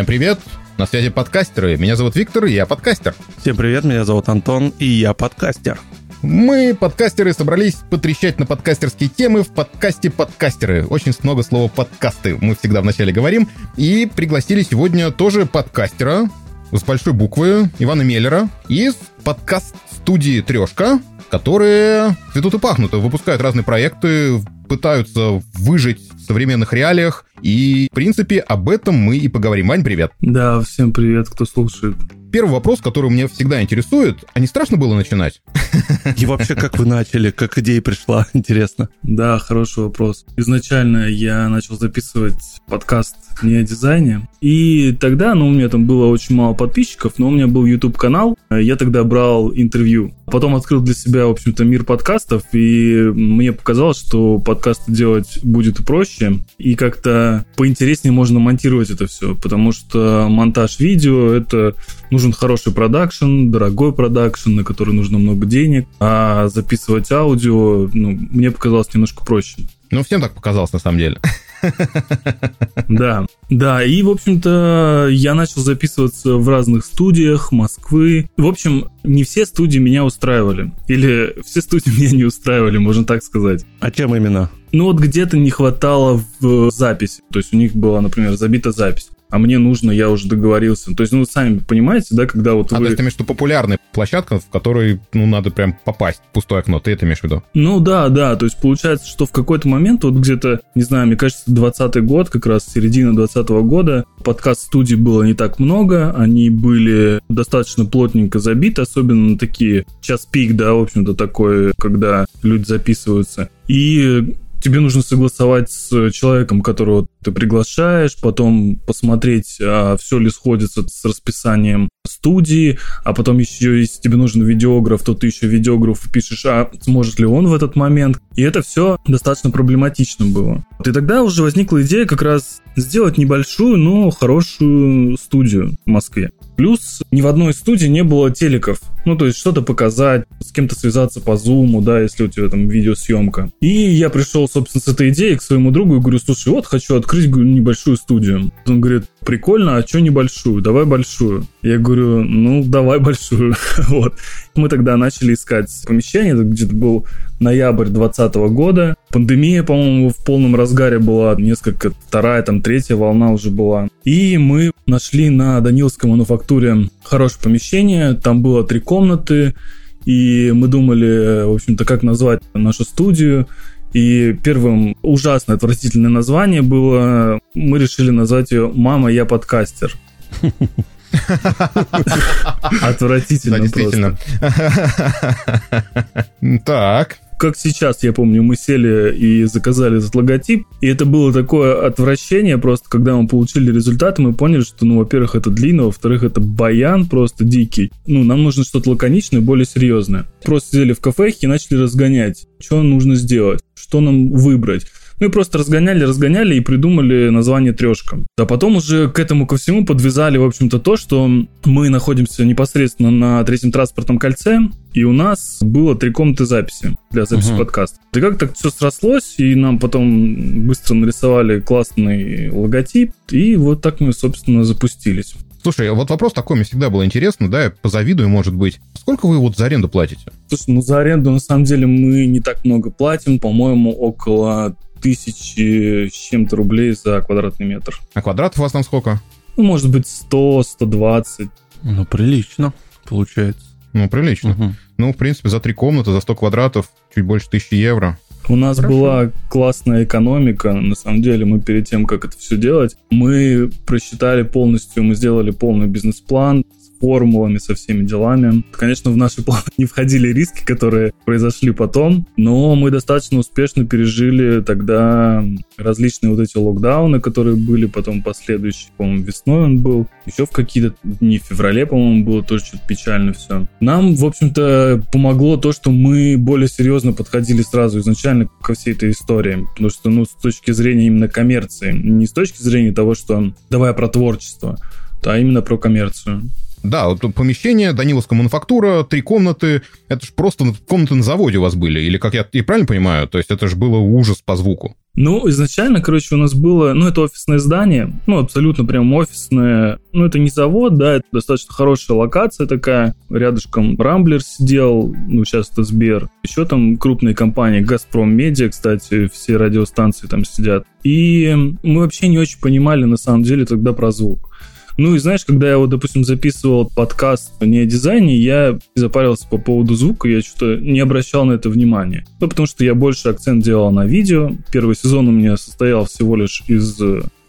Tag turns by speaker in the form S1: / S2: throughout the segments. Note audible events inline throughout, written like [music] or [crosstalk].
S1: Всем привет! На связи подкастеры. Меня зовут Виктор, и я подкастер.
S2: Всем привет, меня зовут Антон, и я подкастер.
S1: Мы, подкастеры, собрались потрещать на подкастерские темы в подкасте «Подкастеры». Очень много слова «подкасты» мы всегда вначале говорим. И пригласили сегодня тоже подкастера с большой буквы Ивана Меллера из подкаст-студии «Трешка», которые цветут и пахнут, выпускают разные проекты, пытаются выжить современных реалиях. И, в принципе, об этом мы и поговорим. Вань, привет.
S3: Да, всем привет, кто слушает.
S1: Первый вопрос, который меня всегда интересует, а не страшно было начинать?
S2: И вообще, как вы начали, как идея пришла, интересно.
S3: Да, хороший вопрос. Изначально я начал записывать подкаст не о дизайне. И тогда, ну, у меня там было очень мало подписчиков, но у меня был YouTube-канал, я тогда брал интервью. Потом открыл для себя, в общем-то, мир подкастов, и мне показалось, что подкасты делать будет проще, и как-то поинтереснее можно монтировать это все, потому что монтаж видео — это нужен хороший продакшн, дорогой продакшн, на который нужно много денег, а записывать аудио, ну, мне показалось немножко проще.
S1: Ну, всем так показалось, на самом деле. [laughs]
S3: Да, да, и, в общем-то, я начал записываться в разных студиях Москвы. В общем, не все студии меня устраивали. Или все студии [laughs] меня не устраивали, можно так сказать.
S2: А чем именно?
S3: Ну вот где-то не хватало в записи. То есть у них была, например, забита запись а мне нужно, я уже договорился. То есть, ну, сами понимаете, да, когда вот
S1: а
S3: вы...
S1: то есть ты имеешь в виду популярная площадка, в которой, ну, надо прям попасть в пустое окно, ты это имеешь в виду?
S3: Ну, да, да, то есть получается, что в какой-то момент, вот где-то, не знаю, мне кажется, 20 год, как раз середина 20 года, подкаст-студий было не так много, они были достаточно плотненько забиты, особенно на такие час пик, да, в общем-то, такой, когда люди записываются. И тебе нужно согласовать с человеком, которого ты приглашаешь, потом посмотреть, а все ли сходится с расписанием студии, а потом еще, если тебе нужен видеограф, то ты еще видеографу пишешь, а сможет ли он в этот момент. И это все достаточно проблематично было. И тогда уже возникла идея как раз сделать небольшую, но хорошую студию в Москве. Плюс ни в одной студии не было телеков. Ну, то есть что-то показать, с кем-то связаться по зуму, да, если у тебя там видеосъемка. И я пришел, собственно, с этой идеей к своему другу и говорю, слушай, вот хочу открыть небольшую студию. Он говорит, прикольно, а что небольшую? Давай большую. Я говорю, ну, давай большую. [laughs] вот. Мы тогда начали искать помещение, это где-то был ноябрь 2020 года. Пандемия, по-моему, в полном разгаре была, несколько, вторая, там, третья волна уже была. И мы нашли на Даниловской мануфактуре хорошее помещение, там было три комнаты, и мы думали, в общем-то, как назвать нашу студию. И первым ужасно отвратительное название было, мы решили назвать ее «Мама, я подкастер». [laughs] Отвратительно да,
S1: действительно. Так
S3: как сейчас, я помню, мы сели и заказали этот логотип, и это было такое отвращение просто, когда мы получили результаты, мы поняли, что, ну, во-первых, это длинно, во-вторых, это баян просто дикий. Ну, нам нужно что-то лаконичное, более серьезное. Просто сидели в кафе и начали разгонять. Что нужно сделать? Что нам выбрать? Мы просто разгоняли, разгоняли и придумали название трешка. А потом уже к этому ко всему подвязали, в общем-то, то, что мы находимся непосредственно на третьем транспортном кольце, и у нас было три комнаты записи для записи uh-huh. подкаста. И как так все срослось, и нам потом быстро нарисовали классный логотип, и вот так мы, собственно, запустились.
S1: Слушай, вот вопрос такой мне всегда было интересно, да, я позавидую, может быть. Сколько вы вот за аренду платите?
S3: Слушай, ну за аренду на самом деле мы не так много платим, по-моему, около тысячи с чем-то рублей за квадратный метр.
S1: А квадратов у вас там сколько?
S3: Ну, может быть, 100, 120.
S2: Ну, прилично, получается.
S1: Ну, прилично. Угу. Ну, в принципе, за три комнаты, за 100 квадратов, чуть больше тысячи евро.
S3: У нас Хорошо. была классная экономика. На самом деле, мы перед тем, как это все делать, мы просчитали полностью, мы сделали полный бизнес-план, формулами, со всеми делами. Конечно, в наши [laughs] планы не входили риски, которые произошли потом, но мы достаточно успешно пережили тогда различные вот эти локдауны, которые были потом последующие. По-моему, весной он был, еще в какие-то дни в феврале, по-моему, было тоже что-то печально все. Нам, в общем-то, помогло то, что мы более серьезно подходили сразу изначально ко всей этой истории, потому что, ну, с точки зрения именно коммерции, не с точки зрения того, что давай про творчество, а именно про коммерцию.
S1: Да, вот помещение, Даниловская мануфактура, три комнаты. Это же просто комнаты на заводе у вас были. Или как я и правильно понимаю? То есть это же было ужас по звуку.
S3: Ну, изначально, короче, у нас было, ну, это офисное здание, ну, абсолютно прям офисное. Ну, это не завод, да, это достаточно хорошая локация такая. Рядышком Рамблер сидел, ну, сейчас это Сбер. Еще там крупные компании, Газпром Медиа, кстати, все радиостанции там сидят. И мы вообще не очень понимали, на самом деле, тогда про звук. Ну и знаешь, когда я вот, допустим, записывал подкаст не о дизайне, я запарился по поводу звука, я что-то не обращал на это внимания. Ну, потому что я больше акцент делал на видео. Первый сезон у меня состоял всего лишь из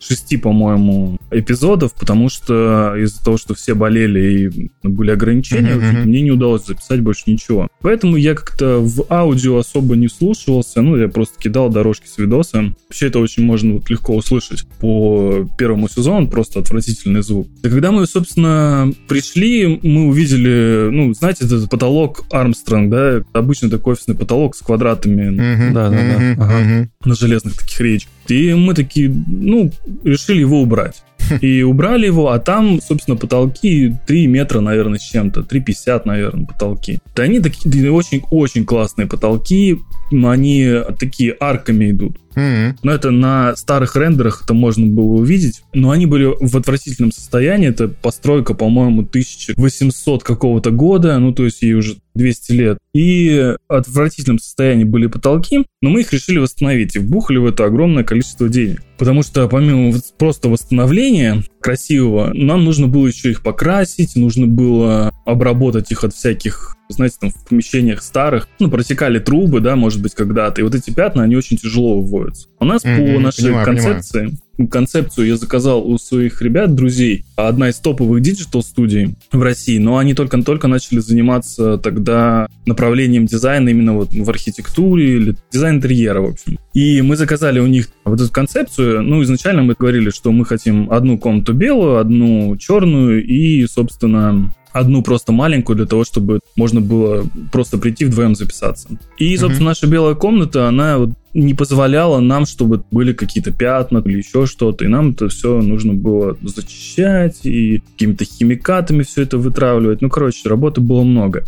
S3: шести, по-моему, эпизодов, потому что из-за того, что все болели и были ограничения, mm-hmm. мне не удалось записать больше ничего. Поэтому я как-то в аудио особо не слушался, ну, я просто кидал дорожки с видоса. Вообще это очень можно вот легко услышать по первому сезону, просто отвратительный звук. И когда мы, собственно, пришли, мы увидели, ну, знаете, этот потолок Армстронг, да, обычный такой офисный потолок с квадратами. Да-да-да. На железных таких речках. И мы такие, ну, решили его убрать. [laughs] И убрали его, а там, собственно, потолки 3 метра, наверное, с чем-то. 3,50, наверное, потолки. Да они такие очень-очень классные потолки. Они такие арками идут. Mm-hmm. Но это на старых рендерах это можно было увидеть. Но они были в отвратительном состоянии. Это постройка, по-моему, 1800 какого-то года. Ну, то есть ей уже 200 лет. И в отвратительном состоянии были потолки. Но мы их решили восстановить. И вбухали в это огромное количество денег. Потому что помимо просто восстановления красивого, нам нужно было еще их покрасить, нужно было обработать их от всяких знаете, там в помещениях старых, ну, протекали трубы, да, может быть, когда-то, и вот эти пятна, они очень тяжело выводятся. У нас mm-hmm, по нашей понимаю, концепции, понимаю. Концепцию я заказал у своих ребят, друзей, одна из топовых digital -студий в России, но они только-только начали заниматься тогда направлением дизайна именно вот в архитектуре или дизайн интерьера, в общем. И мы заказали у них вот эту концепцию, ну, изначально мы говорили, что мы хотим одну комнату белую, одну черную и, собственно, одну просто маленькую для того, чтобы можно было просто прийти вдвоем записаться. И, собственно, mm-hmm. наша белая комната, она вот не позволяла нам, чтобы были какие-то пятна или еще что-то, и нам это все нужно было зачищать и какими-то химикатами все это вытравливать. Ну, короче, работы было много.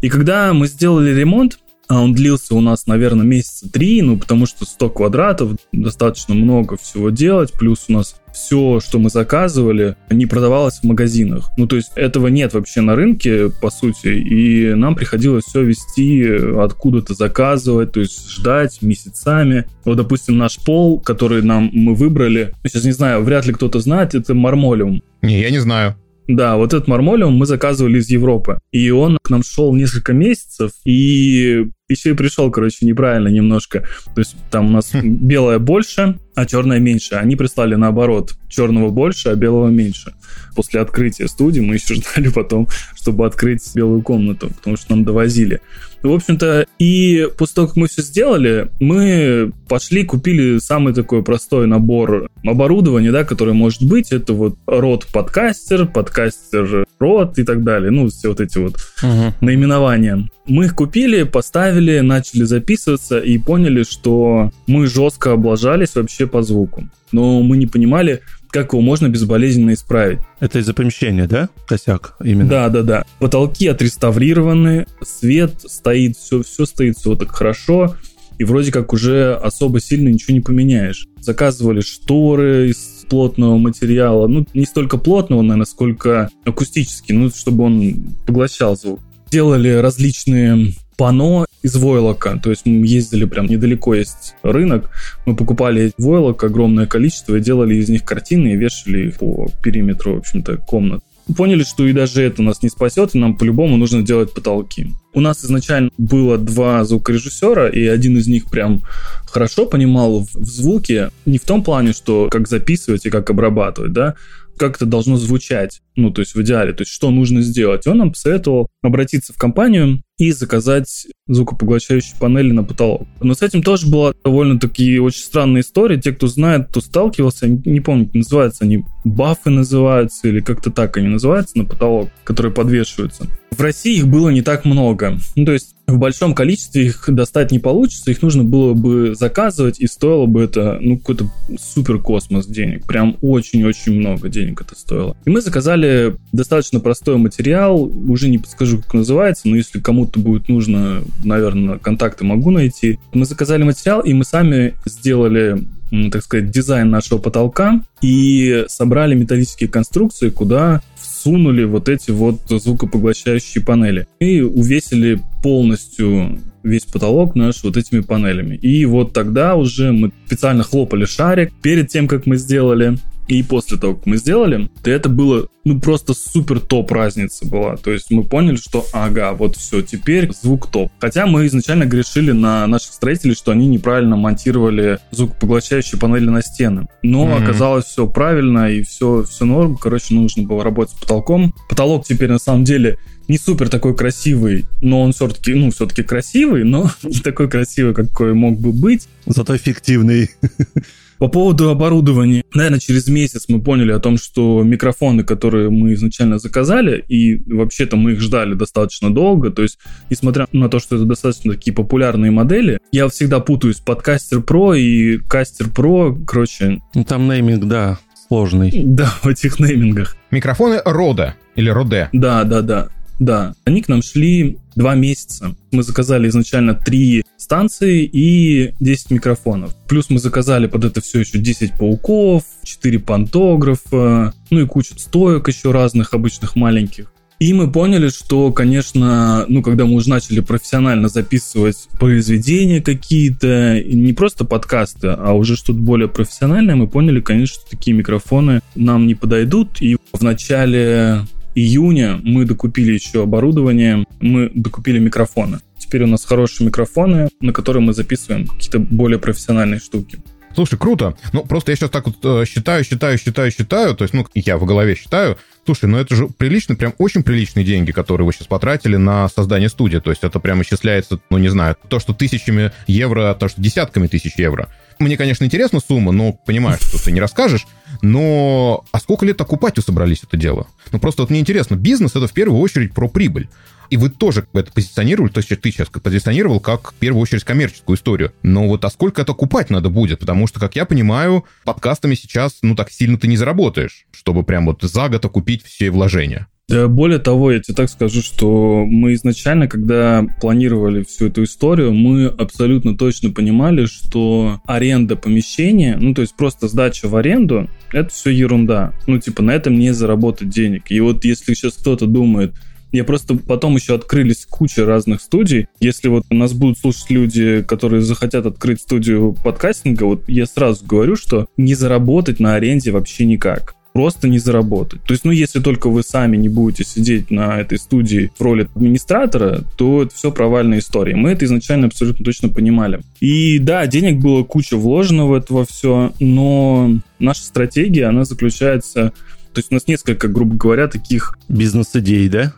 S3: И когда мы сделали ремонт, а он длился у нас, наверное, месяца три, ну, потому что 100 квадратов, достаточно много всего делать, плюс у нас все, что мы заказывали, не продавалось в магазинах. Ну, то есть этого нет вообще на рынке, по сути, и нам приходилось все вести откуда-то заказывать, то есть ждать месяцами. Вот, допустим, наш пол, который нам мы выбрали, сейчас не знаю, вряд ли кто-то знает, это мармолиум.
S1: Не, я не знаю.
S3: Да, вот этот мармолиум мы заказывали из Европы. И он к нам шел несколько месяцев, и еще и пришел, короче, неправильно немножко. То есть там у нас [laughs] белое больше, а черное меньше. Они прислали наоборот, черного больше, а белого меньше. После открытия студии мы еще ждали потом, чтобы открыть белую комнату, потому что нам довозили. В общем-то, и после того, как мы все сделали, мы пошли, купили самый такой простой набор оборудования, да, который может быть. Это вот рот подкастер, подкастер рот и так далее. Ну, все вот эти вот uh-huh. наименования. Мы их купили, поставили, начали записываться и поняли, что мы жестко облажались вообще по звуку. Но мы не понимали, как его можно безболезненно исправить.
S2: Это из-за помещения, да? Косяк именно.
S3: Да, да, да. Потолки отреставрированы, свет стоит, все, все стоит, все так хорошо. И вроде как уже особо сильно ничего не поменяешь. Заказывали шторы из плотного материала. Ну, не столько плотного, наверное, сколько акустический, ну, чтобы он поглощал звук. Делали различные пано из войлока. То есть мы ездили прям недалеко есть рынок, мы покупали войлок огромное количество и делали из них картины и вешали их по периметру, в общем-то, комнат. поняли, что и даже это нас не спасет, и нам по-любому нужно делать потолки. У нас изначально было два звукорежиссера, и один из них прям хорошо понимал в звуке, не в том плане, что как записывать и как обрабатывать, да, как это должно звучать, ну, то есть в идеале, то есть что нужно сделать. И он нам посоветовал обратиться в компанию и заказать звукопоглощающие панели на потолок. Но с этим тоже была довольно-таки очень странная история. Те, кто знает, кто сталкивался, не помню, как называются они, бафы называются или как-то так они называются на потолок, которые подвешиваются. В России их было не так много. Ну, то есть в большом количестве их достать не получится, их нужно было бы заказывать, и стоило бы это, ну, какой-то супер космос денег. Прям очень-очень много денег это стоило. И мы заказали достаточно простой материал, уже не подскажу, как называется, но если кому-то будет нужно, наверное, контакты могу найти. Мы заказали материал, и мы сами сделали так сказать, дизайн нашего потолка и собрали металлические конструкции, куда всунули вот эти вот звукопоглощающие панели и увесили полностью весь потолок наш вот этими панелями. И вот тогда уже мы специально хлопали шарик перед тем, как мы сделали. И после того, как мы сделали, то это было, ну, просто супер топ разница была. То есть мы поняли, что, ага, вот все, теперь звук топ. Хотя мы изначально грешили на наших строителей, что они неправильно монтировали звукопоглощающие панели на стены. Но mm-hmm. оказалось все правильно и все, все норм. Короче, нужно было работать с потолком. Потолок теперь на самом деле не супер такой красивый, но он все-таки, ну, все-таки красивый, но [laughs] не такой красивый, какой мог бы быть.
S2: Зато эффективный. [laughs]
S3: По поводу оборудования, наверное, через месяц мы поняли о том, что микрофоны, которые мы изначально заказали, и вообще-то мы их ждали достаточно долго, то есть, несмотря на то, что это достаточно такие популярные модели, я всегда путаюсь подкастер Pro и кастер Pro, короче.
S2: Ну, там нейминг, да, сложный.
S3: Да, в этих неймингах.
S1: Микрофоны Рода или Роде.
S3: Да, да, да. Да, они к нам шли два месяца. Мы заказали изначально три станции и 10 микрофонов. Плюс мы заказали под это все еще 10 пауков, 4 пантографа, ну и кучу стоек еще разных, обычных маленьких. И мы поняли, что, конечно, ну, когда мы уже начали профессионально записывать произведения какие-то, не просто подкасты, а уже что-то более профессиональное, мы поняли, конечно, что такие микрофоны нам не подойдут. И в начале июня мы докупили еще оборудование, мы докупили микрофоны. Теперь у нас хорошие микрофоны, на которые мы записываем какие-то более профессиональные штуки.
S1: Слушай, круто. Ну, просто я сейчас так вот э, считаю, считаю, считаю, считаю. То есть, ну, я в голове считаю. Слушай, ну это же приличные, прям очень приличные деньги, которые вы сейчас потратили на создание студии. То есть, это прям исчисляется, ну, не знаю, то, что тысячами евро, то, что десятками тысяч евро. Мне, конечно, интересна сумма, но понимаю, что ты не расскажешь. Но а сколько лет окупать собрались это дело? Ну, просто вот мне интересно, бизнес — это в первую очередь про прибыль. И вы тоже это позиционировали, то есть ты сейчас позиционировал как, в первую очередь, коммерческую историю. Но вот а сколько это купать надо будет? Потому что, как я понимаю, подкастами сейчас, ну, так сильно ты не заработаешь, чтобы прям вот за год окупить все вложения.
S3: Более того, я тебе так скажу, что мы изначально, когда планировали всю эту историю, мы абсолютно точно понимали, что аренда помещения, ну то есть просто сдача в аренду, это все ерунда. Ну типа на этом не заработать денег. И вот если сейчас кто-то думает, я просто потом еще открылись куча разных студий. Если вот нас будут слушать люди, которые захотят открыть студию подкастинга, вот я сразу говорю, что не заработать на аренде вообще никак просто не заработать. То есть, ну, если только вы сами не будете сидеть на этой студии в роли администратора, то это все провальная история. Мы это изначально абсолютно точно понимали. И да, денег было куча вложено в это во все, но наша стратегия, она заключается... То есть у нас несколько, грубо говоря, таких...
S2: Бизнес-идей, да?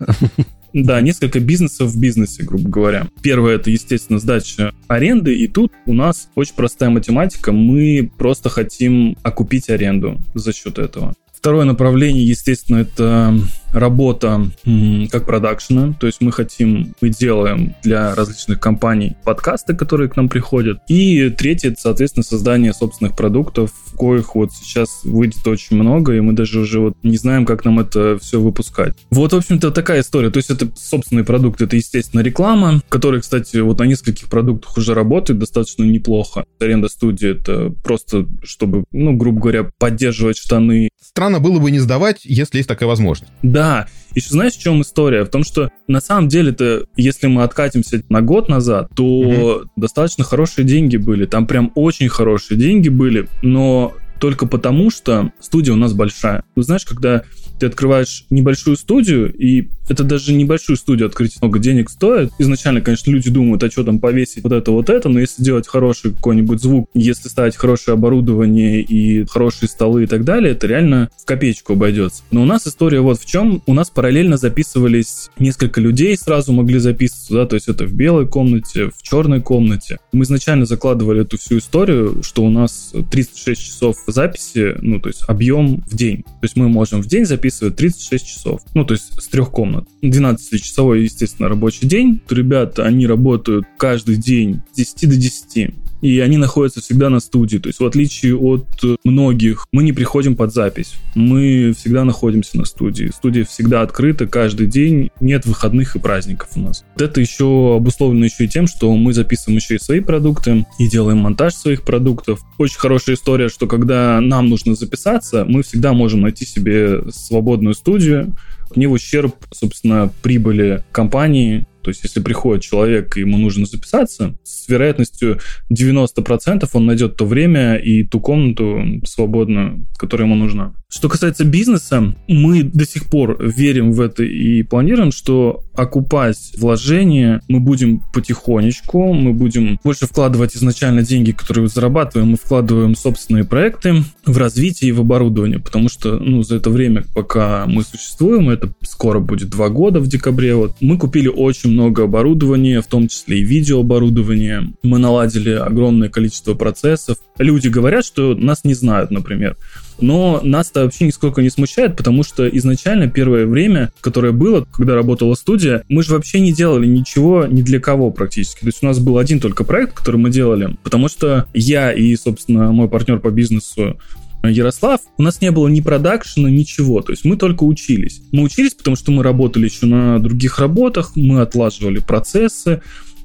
S3: Да, несколько бизнесов в бизнесе, грубо говоря. Первое это, естественно, сдача аренды, и тут у нас очень простая математика. Мы просто хотим окупить аренду за счет этого. Второе направление, естественно, это работа как продакшена, то есть мы хотим, мы делаем для различных компаний подкасты, которые к нам приходят. И третье, это, соответственно, создание собственных продуктов, коих вот сейчас выйдет очень много, и мы даже уже вот не знаем, как нам это все выпускать. Вот, в общем-то, такая история. То есть это собственный продукт, это, естественно, реклама, которая, кстати, вот на нескольких продуктах уже работает достаточно неплохо. Аренда студии это просто, чтобы, ну, грубо говоря, поддерживать штаны.
S1: Странно было бы не сдавать, если есть такая возможность.
S3: Да, да, еще знаешь, в чем история? В том, что на самом деле-то, если мы откатимся на год назад, то mm достаточно хорошие деньги были. Там прям очень хорошие деньги были, но только потому, что студия у нас большая. Ну, знаешь, когда ты открываешь небольшую студию, и это даже небольшую студию открыть много денег стоит. Изначально, конечно, люди думают, а что там повесить вот это, вот это, но если делать хороший какой-нибудь звук, если ставить хорошее оборудование и хорошие столы и так далее, это реально в копеечку обойдется. Но у нас история вот в чем. У нас параллельно записывались несколько людей, сразу могли записываться, да, то есть это в белой комнате, в черной комнате. Мы изначально закладывали эту всю историю, что у нас 36 часов записи, ну, то есть объем в день. То есть мы можем в день записывать 36 часов. Ну, то есть с трех комнат. 12-часовой, естественно, рабочий день. Ребята, они работают каждый день с 10 до 10 и они находятся всегда на студии. То есть в отличие от многих, мы не приходим под запись. Мы всегда находимся на студии. Студия всегда открыта каждый день, нет выходных и праздников у нас. Вот это еще обусловлено еще и тем, что мы записываем еще и свои продукты и делаем монтаж своих продуктов. Очень хорошая история, что когда нам нужно записаться, мы всегда можем найти себе свободную студию, не в ущерб, собственно, прибыли компании, то есть, если приходит человек, ему нужно записаться, с вероятностью 90% он найдет то время и ту комнату свободную, которая ему нужна. Что касается бизнеса, мы до сих пор верим в это и планируем, что окупать вложения мы будем потихонечку, мы будем больше вкладывать изначально деньги, которые зарабатываем, мы вкладываем собственные проекты в развитие и в оборудование, потому что ну, за это время, пока мы существуем, это скоро будет два года в декабре, вот, мы купили очень много оборудования, в том числе и видеооборудование, мы наладили огромное количество процессов. Люди говорят, что нас не знают, например. Но нас это вообще нисколько не смущает, потому что изначально первое время, которое было, когда работала студия, мы же вообще не делали ничего ни для кого практически. То есть у нас был один только проект, который мы делали, потому что я и, собственно, мой партнер по бизнесу Ярослав, у нас не было ни продакшена, ничего. То есть мы только учились. Мы учились, потому что мы работали еще на других работах, мы отлаживали процессы,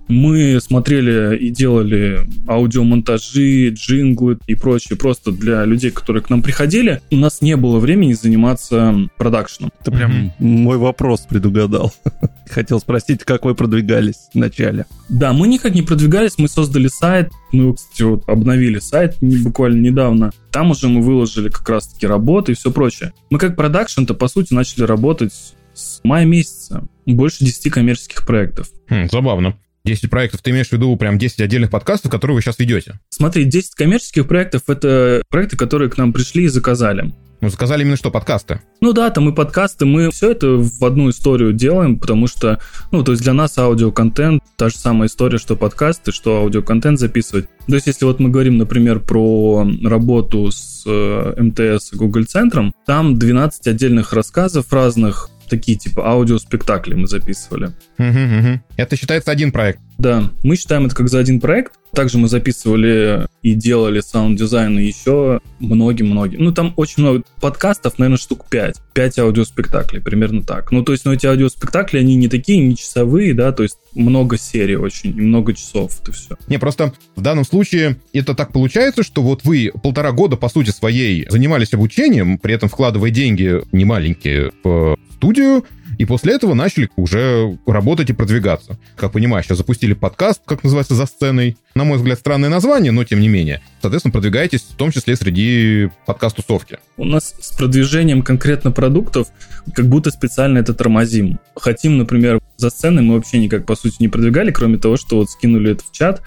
S3: мы смотрели и делали аудиомонтажи, джинглы и прочее просто для людей, которые к нам приходили. У нас не было времени заниматься продакшеном.
S2: Ты прям mm-hmm. мой вопрос предугадал. [laughs] Хотел спросить, как вы продвигались вначале.
S3: Да, мы никак не продвигались, мы создали сайт, мы, кстати, вот обновили сайт буквально недавно. Там уже мы выложили как раз-таки работы и все прочее. Мы как продакшн-то, по сути, начали работать с мая месяца. Больше 10 коммерческих проектов.
S1: Хм, забавно. 10 проектов, ты имеешь в виду прям 10 отдельных подкастов, которые вы сейчас ведете?
S3: Смотри, 10 коммерческих проектов — это проекты, которые к нам пришли и заказали.
S1: Ну, заказали именно что, подкасты?
S3: Ну да, там и подкасты, мы все это в одну историю делаем, потому что, ну, то есть для нас аудиоконтент та же самая история, что подкасты, что аудиоконтент записывать. То есть если вот мы говорим, например, про работу с э, МТС и Гоголь-центром, там 12 отдельных рассказов разных, такие типа аудиоспектакли мы записывали.
S1: Угу, угу. Это считается один проект.
S3: Да, мы считаем это как за один проект. Также мы записывали и делали саунд-дизайн еще многим-многим. Ну, там очень много подкастов, наверное, штук 5. 5 аудиоспектаклей, примерно так. Ну, то есть, ну, эти аудиоспектакли, они не такие, не часовые, да, то есть много серий очень, много часов, это все.
S1: Не, просто в данном случае это так получается, что вот вы полтора года, по сути своей, занимались обучением, при этом вкладывая деньги немаленькие в студию, и после этого начали уже работать и продвигаться. Как понимаешь, сейчас запустили подкаст, как называется, «За сценой». На мой взгляд, странное название, но тем не менее. Соответственно, продвигаетесь в том числе среди подкаст-тусовки.
S3: У нас с продвижением конкретно продуктов как будто специально это тормозим. Хотим, например, «За сценой» мы вообще никак, по сути, не продвигали, кроме того, что вот скинули это в чат,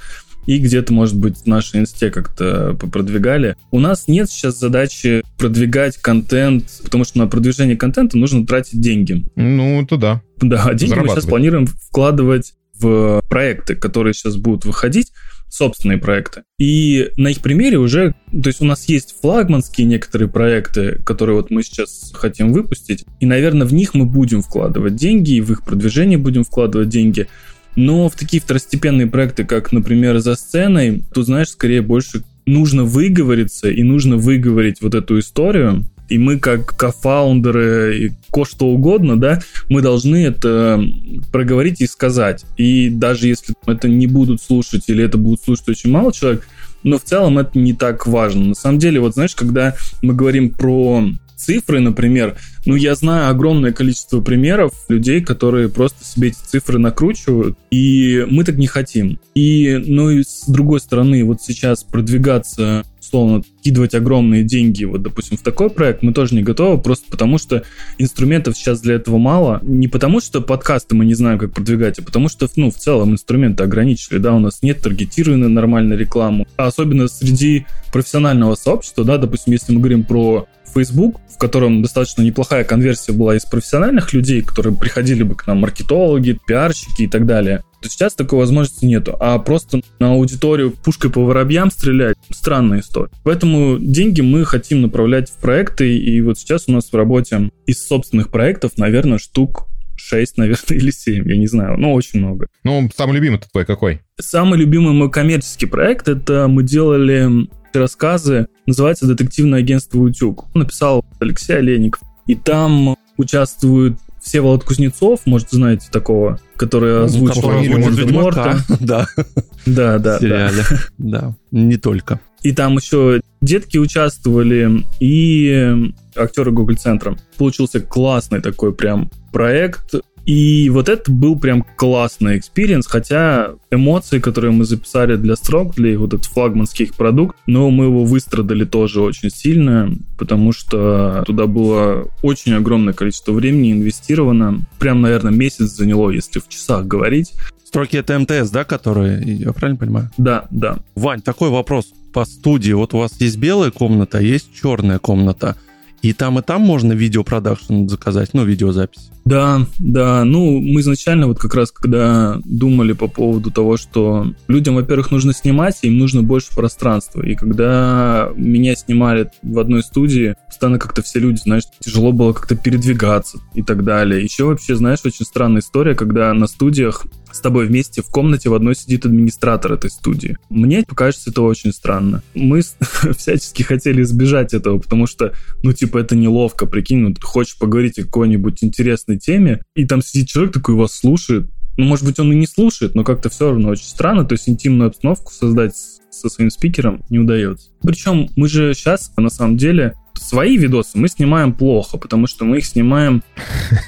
S3: и где-то, может быть, в нашей инсте как-то продвигали. У нас нет сейчас задачи продвигать контент, потому что на продвижение контента нужно тратить деньги.
S1: Ну, это да.
S3: Да, деньги мы сейчас планируем вкладывать в проекты, которые сейчас будут выходить, собственные проекты. И на их примере уже, то есть у нас есть флагманские некоторые проекты, которые вот мы сейчас хотим выпустить, и, наверное, в них мы будем вкладывать деньги, и в их продвижение будем вкладывать деньги. Но в такие второстепенные проекты, как, например, «За сценой», тут, знаешь, скорее больше нужно выговориться и нужно выговорить вот эту историю, и мы как кофаундеры и ко что угодно, да, мы должны это проговорить и сказать. И даже если это не будут слушать или это будут слушать очень мало человек, но в целом это не так важно. На самом деле, вот знаешь, когда мы говорим про цифры, например, ну, я знаю огромное количество примеров людей, которые просто себе эти цифры накручивают, и мы так не хотим. И, ну, и с другой стороны, вот сейчас продвигаться условно, кидывать огромные деньги, вот, допустим, в такой проект, мы тоже не готовы, просто потому что инструментов сейчас для этого мало. Не потому что подкасты мы не знаем, как продвигать, а потому что, ну, в целом инструменты ограничили, да, у нас нет таргетированной нормальной рекламы. А особенно среди профессионального сообщества, да, допустим, если мы говорим про Facebook, в котором достаточно неплохая конверсия была из профессиональных людей, которые приходили бы к нам, маркетологи, пиарщики и так далее, то сейчас такой возможности нету. А просто на аудиторию пушкой по воробьям стрелять – странная история. Поэтому деньги мы хотим направлять в проекты, и вот сейчас у нас в работе из собственных проектов, наверное, штук 6, наверное, [laughs] или 7, я не знаю, но очень много.
S1: Ну, самый любимый твой какой?
S3: Самый любимый мой коммерческий проект, это мы делали рассказы, называется «Детективное агентство «Утюг». Написал Алексей Олейников. И там участвуют Всеволод Кузнецов, может, знаете такого, который ну, озвучил
S2: Морта. Да.
S3: Да, да,
S2: сериале. Да, не только.
S3: И там еще детки участвовали, и актеры Google Центра. Получился классный такой прям проект. И вот это был прям классный experience, хотя эмоции, которые мы записали для строк, для вот этот флагманский их продукт, но мы его выстрадали тоже очень сильно, потому что туда было очень огромное количество времени инвестировано. Прям, наверное, месяц заняло, если в часах говорить.
S2: Строки это МТС, да, которые, я правильно понимаю?
S3: Да, да.
S2: Вань, такой вопрос по студии. Вот у вас есть белая комната, есть черная комната. И там, и там можно видеопродакшн заказать, ну, видеозапись.
S3: Да, да. Ну, мы изначально вот как раз, когда думали по поводу того, что людям, во-первых, нужно снимать, им нужно больше пространства. И когда меня снимали в одной студии, постоянно как-то все люди, знаешь, тяжело было как-то передвигаться и так далее. Еще вообще, знаешь, очень странная история, когда на студиях с тобой вместе в комнате в одной сидит администратор этой студии. Мне кажется, это очень странно. Мы [laughs] всячески хотели избежать этого, потому что, ну, типа, это неловко, прикинь, ну, ты хочешь поговорить о какой-нибудь интересной теме, и там сидит человек такой вас слушает. Ну, может быть, он и не слушает, но как-то все равно очень странно. То есть интимную обстановку создать со своим спикером не удается. Причем мы же сейчас, на самом деле, свои видосы мы снимаем плохо, потому что мы их снимаем...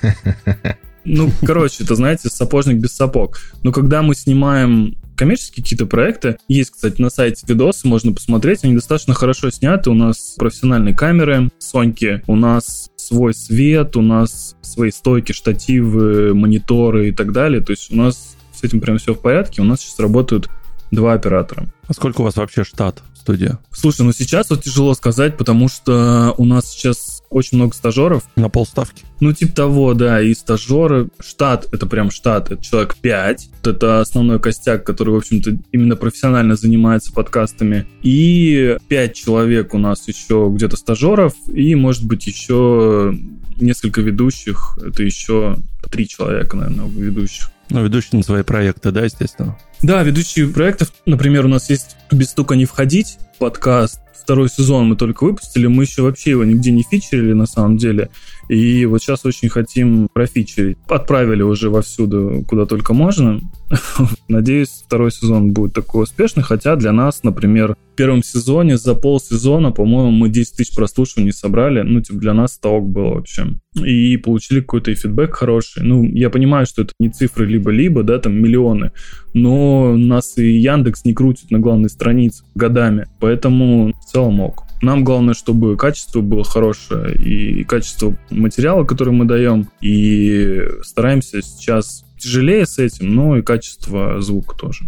S3: [laughs] Ну, короче, это, знаете, сапожник без сапог. Но когда мы снимаем коммерческие какие-то проекты. Есть, кстати, на сайте видосы, можно посмотреть. Они достаточно хорошо сняты. У нас профессиональные камеры, Соньки, у нас свой свет, у нас свои стойки, штативы, мониторы и так далее. То есть у нас с этим прям все в порядке. У нас сейчас работают два оператора.
S2: А сколько у вас вообще штат студия?
S3: Слушай, ну сейчас вот тяжело сказать, потому что у нас сейчас очень много стажеров.
S2: На полставки?
S3: Ну, типа того, да, и стажеры. Штат, это прям штат, это человек 5. Это основной костяк, который, в общем-то, именно профессионально занимается подкастами. И 5 человек у нас еще где-то стажеров, и, может быть, еще несколько ведущих. Это еще три человека, наверное, ведущих.
S2: Ну, ведущие на свои проекты, да, естественно?
S3: Да, ведущие проектов. Например, у нас есть «Без стука не входить» подкаст, второй сезон мы только выпустили, мы еще вообще его нигде не фичерили на самом деле. И вот сейчас очень хотим профичерить. Отправили уже вовсюду, куда только можно. [laughs] Надеюсь, второй сезон будет такой успешный, хотя для нас, например, в первом сезоне за полсезона, по-моему, мы 10 тысяч прослушиваний собрали. Ну, типа, для нас сток был вообще. И получили какой-то фидбэк хороший. Ну, я понимаю, что это не цифры либо-либо, да, там миллионы, но нас и Яндекс не крутит на главной странице годами. Поэтому в целом ок. Нам главное, чтобы качество было хорошее, и качество материала, который мы даем, и стараемся сейчас тяжелее с этим, но и качество звука тоже.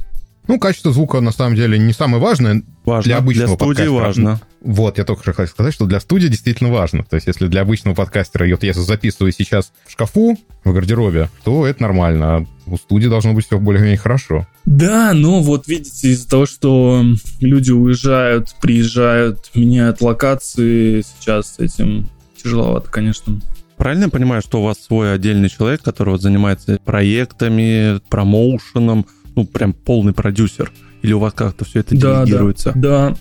S1: Ну, качество звука, на самом деле, не самое важное.
S2: Важно.
S1: Для обычного
S2: для студии
S1: подкастера.
S2: важно.
S1: Вот, я только хотел сказать, что для студии действительно важно. То есть, если для обычного подкастера, вот если записываю сейчас в шкафу, в гардеробе, то это нормально. А у студии должно быть все более-менее хорошо.
S3: Да, но вот видите, из-за того, что люди уезжают, приезжают, меняют локации, сейчас с этим тяжеловато, конечно.
S2: Правильно я понимаю, что у вас свой отдельный человек, который вот занимается проектами, промоушеном, ну, прям полный продюсер? Или у вас как-то все это
S3: да,
S2: делегируется?
S3: Да, да.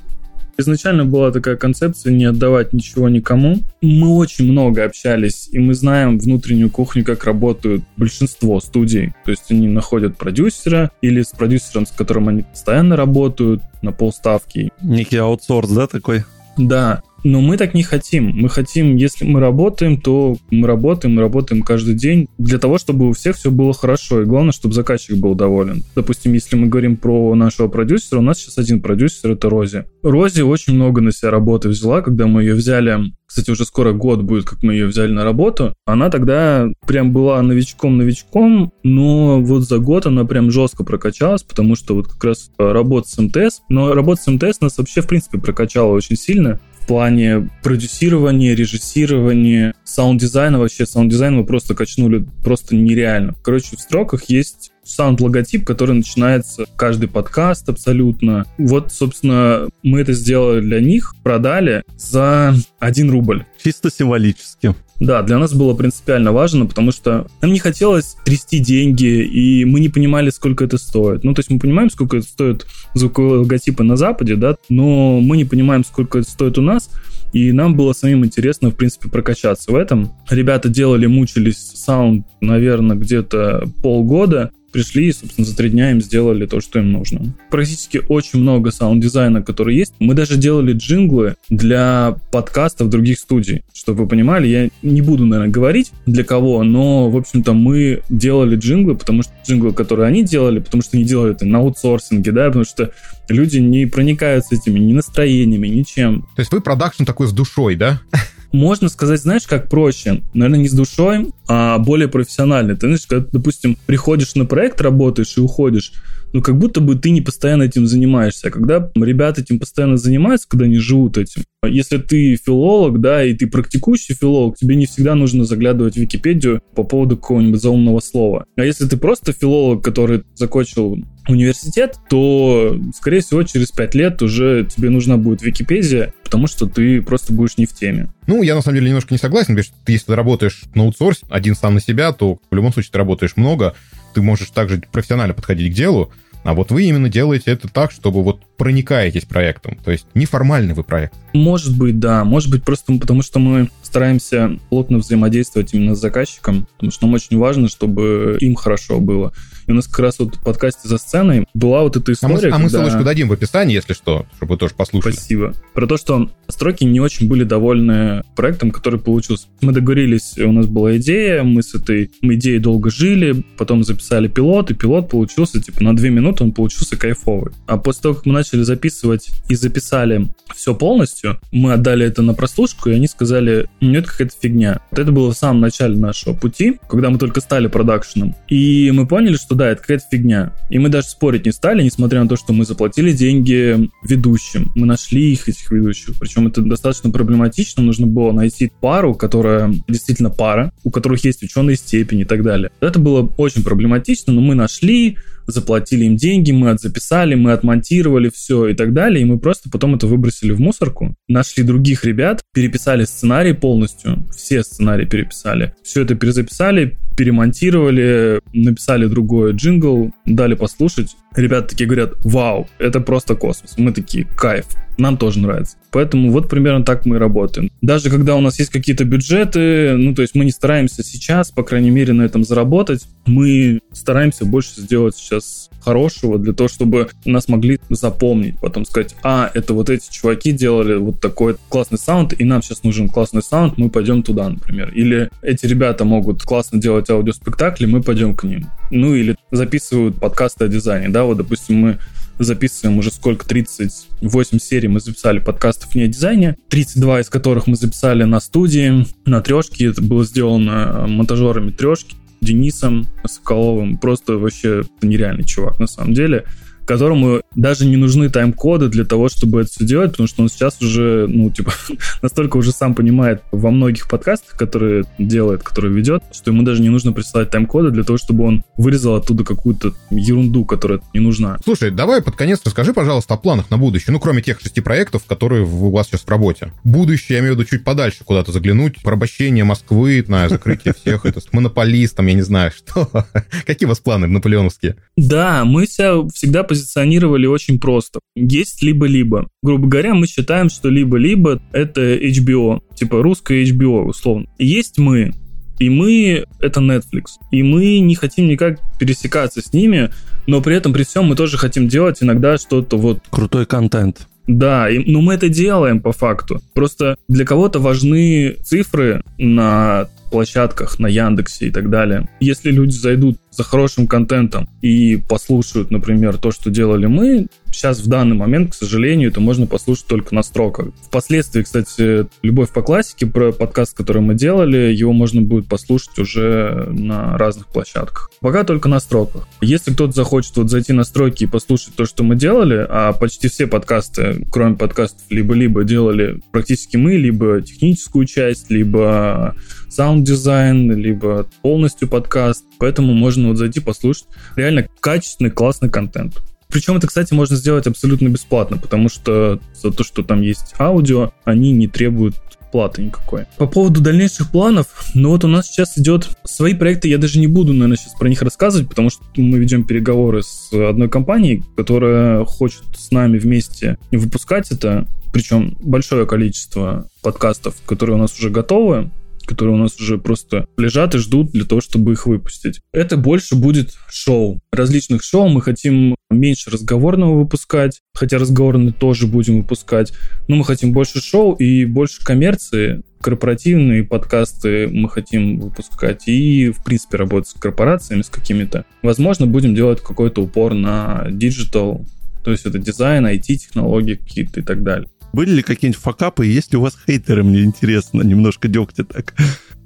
S3: Изначально была такая концепция не отдавать ничего никому. Мы очень много общались, и мы знаем внутреннюю кухню, как работают большинство студий. То есть они находят продюсера или с продюсером, с которым они постоянно работают на полставки.
S2: Некий аутсорс, да, такой?
S3: Да, но мы так не хотим. Мы хотим, если мы работаем, то мы работаем, мы работаем каждый день для того, чтобы у всех все было хорошо. И главное, чтобы заказчик был доволен. Допустим, если мы говорим про нашего продюсера, у нас сейчас один продюсер, это Рози. Рози очень много на себя работы взяла, когда мы ее взяли кстати, уже скоро год будет, как мы ее взяли на работу. Она тогда прям была новичком-новичком, но вот за год она прям жестко прокачалась, потому что вот как раз работа с МТС, но работа с МТС нас вообще, в принципе, прокачала очень сильно плане продюсирования, режиссирования, саунд-дизайна. Вообще саунд-дизайн мы просто качнули просто нереально. Короче, в строках есть саунд-логотип, который начинается каждый подкаст абсолютно. Вот, собственно, мы это сделали для них, продали за 1 рубль.
S2: Чисто символически.
S3: Да, для нас было принципиально важно, потому что нам не хотелось трясти деньги, и мы не понимали, сколько это стоит. Ну, то есть мы понимаем, сколько это стоит звуковые логотипы на Западе, да, но мы не понимаем, сколько это стоит у нас, и нам было самим интересно, в принципе, прокачаться в этом. Ребята делали, мучились саунд, наверное, где-то полгода, пришли и, собственно, за три дня им сделали то, что им нужно. Практически очень много саунд-дизайна, который есть. Мы даже делали джинглы для подкастов других студий. Чтобы вы понимали, я не буду, наверное, говорить для кого, но, в общем-то, мы делали джинглы, потому что джинглы, которые они делали, потому что они делали это на аутсорсинге, да, потому что люди не проникаются этими ни настроениями, ничем.
S1: То есть вы продакшн такой с душой, да? [laughs]
S3: Можно сказать, знаешь, как проще? Наверное, не с душой, а более профессионально. Ты знаешь, когда, допустим, приходишь на проект, работаешь и уходишь, ну, как будто бы ты не постоянно этим занимаешься. А когда ребята этим постоянно занимаются, когда они живут этим, если ты филолог, да, и ты практикующий филолог, тебе не всегда нужно заглядывать в Википедию по поводу какого-нибудь заумного слова. А если ты просто филолог, который закончил университет, то, скорее всего, через пять лет уже тебе нужна будет Википедия, потому что ты просто будешь не в теме.
S1: Ну, я на самом деле немножко не согласен, потому что ты, если ты работаешь на аутсорсе, один сам на себя, то в любом случае ты работаешь много, ты можешь также профессионально подходить к делу, а вот вы именно делаете это так, чтобы вот проникаетесь проектом. То есть неформальный вы проект.
S3: Может быть, да. Может быть, просто потому что мы стараемся плотно взаимодействовать именно с заказчиком, потому что нам очень важно, чтобы им хорошо было. И у нас как раз вот в подкасте «За сценой» была вот эта история,
S1: А мы, а мы ссылочку дадим в описании, если что, чтобы вы тоже послушали.
S3: Спасибо. Про то, что строки не очень были довольны проектом, который получился. Мы договорились, у нас была идея, мы с этой идеей долго жили, потом записали пилот, и пилот получился, типа, на две минуты он получился кайфовый. А после того, как мы начали записывать и записали все полностью, мы отдали это на прослушку, и они сказали, нет, какая-то фигня. Вот это было в самом начале нашего пути, когда мы только стали продакшеном. И мы поняли, что да, это какая-то фигня. И мы даже спорить не стали, несмотря на то, что мы заплатили деньги ведущим. Мы нашли их, этих ведущих. Причем это достаточно проблематично. Нужно было найти пару, которая действительно пара, у которых есть ученые степени и так далее. Это было очень проблематично, но мы нашли, заплатили им деньги, мы отзаписали, мы отмонтировали все и так далее, и мы просто потом это выбросили в мусорку, нашли других ребят, переписали сценарий полностью, все сценарии переписали, все это перезаписали, перемонтировали, написали другой джингл, дали послушать. Ребята такие говорят, вау, это просто космос. Мы такие, кайф, нам тоже нравится. Поэтому вот примерно так мы и работаем. Даже когда у нас есть какие-то бюджеты, ну, то есть мы не стараемся сейчас, по крайней мере, на этом заработать, мы стараемся больше сделать сейчас хорошего для того, чтобы нас могли запомнить, потом сказать, а, это вот эти чуваки делали вот такой классный саунд, и нам сейчас нужен классный саунд, мы пойдем туда, например. Или эти ребята могут классно делать аудиоспектакли, мы пойдем к ним. Ну, или записывают подкасты о дизайне, да, вот, допустим, мы записываем уже сколько, 38 серий мы записали подкастов не о дизайне, 32 из которых мы записали на студии, на трешке, это было сделано монтажерами трешки, Денисом Соколовым, просто вообще нереальный чувак на самом деле которому даже не нужны тайм-коды для того, чтобы это все делать, потому что он сейчас уже, ну, типа, [laughs] настолько уже сам понимает во многих подкастах, которые делает, которые ведет, что ему даже не нужно присылать тайм-коды для того, чтобы он вырезал оттуда какую-то ерунду, которая не нужна.
S1: Слушай, давай под конец расскажи, пожалуйста, о планах на будущее. Ну, кроме тех шести проектов, которые у вас сейчас в работе. Будущее, я имею в виду, чуть подальше куда-то заглянуть. Порабощение Москвы, знаю, закрытие всех, это с монополистом, я не знаю, что. [laughs] Какие у вас планы наполеоновские?
S3: Да, мы себя всегда позиционируем позиционировали очень просто. Есть либо-либо. Грубо говоря, мы считаем, что либо-либо это HBO, типа русское HBO, условно. Есть мы, и мы — это Netflix. И мы не хотим никак пересекаться с ними, но при этом, при всем, мы тоже хотим делать иногда что-то вот...
S2: Крутой контент.
S3: Да, и, ну мы это делаем по факту. Просто для кого-то важны цифры на площадках, на Яндексе и так далее. Если люди зайдут за хорошим контентом и послушают, например, то, что делали мы, сейчас в данный момент, к сожалению, это можно послушать только на строках. Впоследствии, кстати, «Любовь по классике», про подкаст, который мы делали, его можно будет послушать уже на разных площадках. Пока только на строках. Если кто-то захочет вот зайти на строки и послушать то, что мы делали, а почти все подкасты, кроме подкастов либо-либо, делали практически мы, либо техническую часть, либо саунд-дизайн, либо полностью подкаст. Поэтому можно вот зайти послушать реально качественный, классный контент. Причем это, кстати, можно сделать абсолютно бесплатно, потому что за то, что там есть аудио, они не требуют платы никакой. По поводу дальнейших планов, ну вот у нас сейчас идет свои проекты, я даже не буду, наверное, сейчас про них рассказывать, потому что мы ведем переговоры с одной компанией, которая хочет с нами вместе выпускать это, причем большое количество подкастов, которые у нас уже готовы, которые у нас уже просто лежат и ждут для того, чтобы их выпустить. Это больше будет шоу. Различных шоу мы хотим меньше разговорного выпускать, хотя разговорный тоже будем выпускать, но мы хотим больше шоу и больше коммерции, корпоративные подкасты мы хотим выпускать и, в принципе, работать с корпорациями, с какими-то. Возможно, будем делать какой-то упор на digital, то есть это дизайн, IT-технологии какие-то и так далее.
S2: Были ли какие-нибудь факапы? Есть ли у вас хейтеры, мне интересно, немножко дегтя так.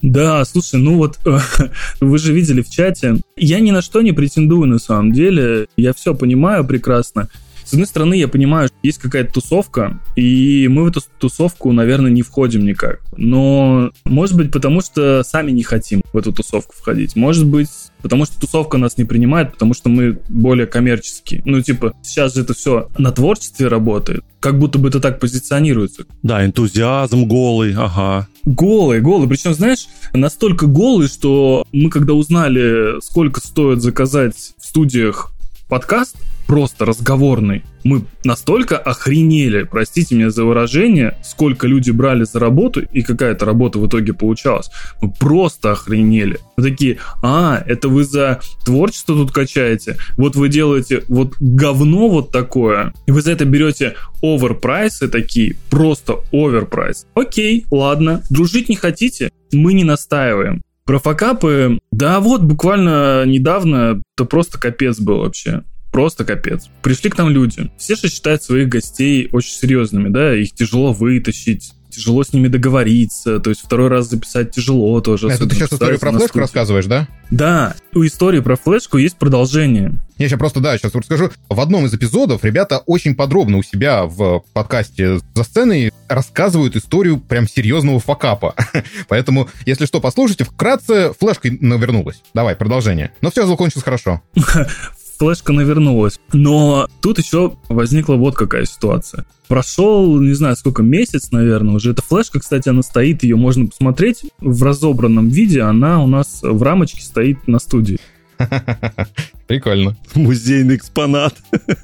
S3: Да, слушай, ну вот [laughs] вы же видели в чате. Я ни на что не претендую на самом деле. Я все понимаю прекрасно. С одной стороны, я понимаю, что есть какая-то тусовка, и мы в эту тусовку, наверное, не входим никак. Но, может быть, потому что сами не хотим в эту тусовку входить. Может быть, потому что тусовка нас не принимает, потому что мы более коммерческие. Ну, типа, сейчас же это все на творчестве работает, как будто бы это так позиционируется.
S2: Да, энтузиазм голый, ага.
S3: Голый, голый. Причем, знаешь, настолько голый, что мы когда узнали, сколько стоит заказать в студиях подкаст, просто разговорный, мы настолько охренели, простите меня за выражение, сколько люди брали за работу и какая эта работа в итоге получалась. Мы просто охренели. Мы такие, а, это вы за творчество тут качаете? Вот вы делаете вот говно вот такое, и вы за это берете оверпрайсы такие, просто оверпрайс. Окей, ладно, дружить не хотите? Мы не настаиваем. Про факапы, да вот, буквально недавно, это просто капец был вообще просто капец. Пришли к нам люди. Все же считают своих гостей очень серьезными, да, их тяжело вытащить, тяжело с ними договориться, то есть второй раз записать тяжело тоже.
S1: Это ты сейчас историю про флешку рассказываешь, да?
S3: Да, у истории про флешку есть продолжение.
S1: Я сейчас просто, да, сейчас расскажу. В одном из эпизодов ребята очень подробно у себя в подкасте за сценой рассказывают историю прям серьезного факапа. [laughs] Поэтому, если что, послушайте. Вкратце, флешка навернулась. Давай, продолжение. Но все закончилось хорошо. [laughs]
S3: флешка навернулась. Но тут еще возникла вот какая ситуация. Прошел, не знаю, сколько, месяц, наверное, уже. Эта флешка, кстати, она стоит, ее можно посмотреть в разобранном виде. Она у нас в рамочке стоит на студии. [laughs]
S1: Прикольно.
S2: Музейный экспонат. [laughs]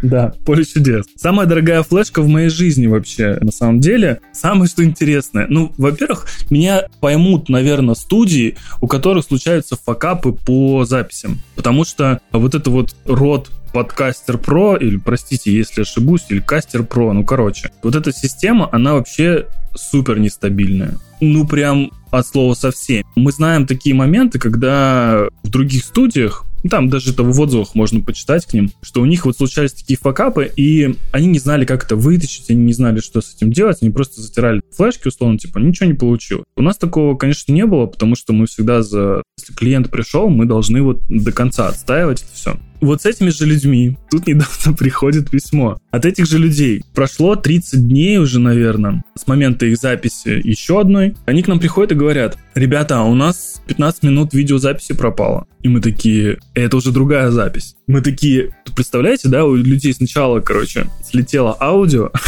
S3: Да, поле чудес. Самая дорогая флешка в моей жизни вообще, на самом деле. Самое, что интересное. Ну, во-первых, меня поймут, наверное, студии, у которых случаются факапы по записям. Потому что вот это вот род подкастер про, или, простите, если ошибусь, или кастер про, ну, короче. Вот эта система, она вообще супер нестабильная. Ну, прям от слова совсем. Мы знаем такие моменты, когда в других студиях там даже это в отзывах можно почитать к ним, что у них вот случались такие факапы, и они не знали, как это вытащить, они не знали, что с этим делать, они просто затирали флешки, условно, типа, ничего не получилось. У нас такого, конечно, не было, потому что мы всегда за... Если клиент пришел, мы должны вот до конца отстаивать это все. Вот с этими же людьми тут недавно [laughs] приходит письмо. От этих же людей прошло 30 дней уже, наверное, с момента их записи еще одной. Они к нам приходят и говорят, ребята, а у нас 15 минут видеозаписи пропало. И мы такие, это уже другая запись. Мы такие, представляете, да, у людей сначала, короче, слетело аудио, [laughs]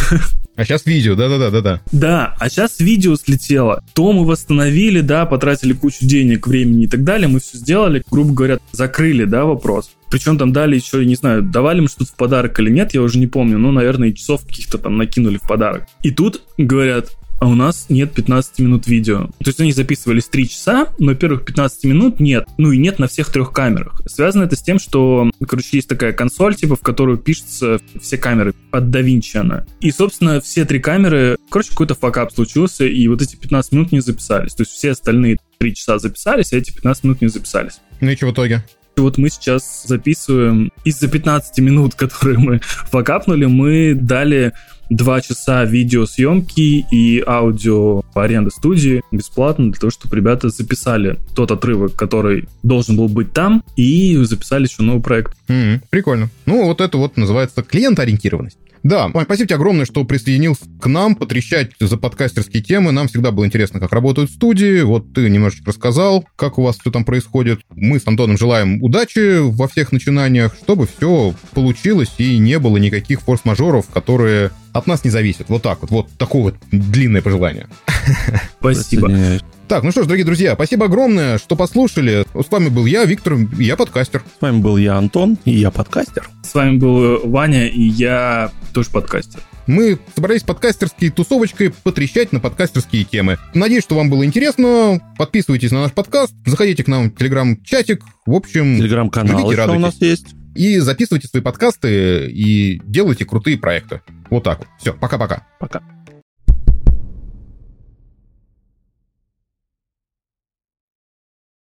S1: А сейчас видео, да-да-да-да-да.
S3: Да, а сейчас видео слетело. То мы восстановили, да, потратили кучу денег, времени и так далее. Мы все сделали, грубо говоря, закрыли, да, вопрос. Причем там дали еще, не знаю, давали мы что-то в подарок или нет, я уже не помню. Ну, наверное, часов каких-то там накинули в подарок. И тут говорят, а у нас нет 15 минут видео. То есть они записывались 3 часа, но первых 15 минут нет. Ну и нет на всех трех камерах. Связано это с тем, что, короче, есть такая консоль, типа, в которую пишутся все камеры. Под DaVinci она. И, собственно, все три камеры, короче, какой-то факап случился, и вот эти 15 минут не записались. То есть все остальные 3 часа записались, а эти 15 минут не записались.
S1: Ну и что в итоге?
S3: Вот мы сейчас записываем из-за 15 минут, [laughs] которые мы факапнули, мы дали 2 часа видеосъемки и аудио аренды студии бесплатно для того, чтобы ребята записали тот отрывок, который должен был быть там, и записали еще новый проект.
S1: Mm-hmm, прикольно. Ну, вот это вот называется клиентоориентированность. Да, спасибо тебе огромное, что присоединился к нам, потрещать за подкастерские темы. Нам всегда было интересно, как работают студии. Вот ты немножечко рассказал, как у вас все там происходит. Мы с Антоном желаем удачи во всех начинаниях, чтобы все получилось и не было никаких форс-мажоров, которые от нас не зависят. Вот так вот. Вот такое вот длинное пожелание.
S3: Спасибо.
S1: Так, ну что ж, дорогие друзья, спасибо огромное, что послушали. С вами был я, Виктор, и я подкастер.
S2: С вами был я, Антон, и я подкастер.
S3: С вами был Ваня, и я тоже подкастер.
S1: Мы собрались подкастерской тусовочкой потрещать на подкастерские темы. Надеюсь, что вам было интересно. Подписывайтесь на наш подкаст, заходите к нам в телеграм-чатик. В общем,
S2: телеграм-канал у нас есть.
S1: И записывайте свои подкасты и делайте крутые проекты. Вот так вот. Все, пока-пока.
S2: Пока. -пока. пока.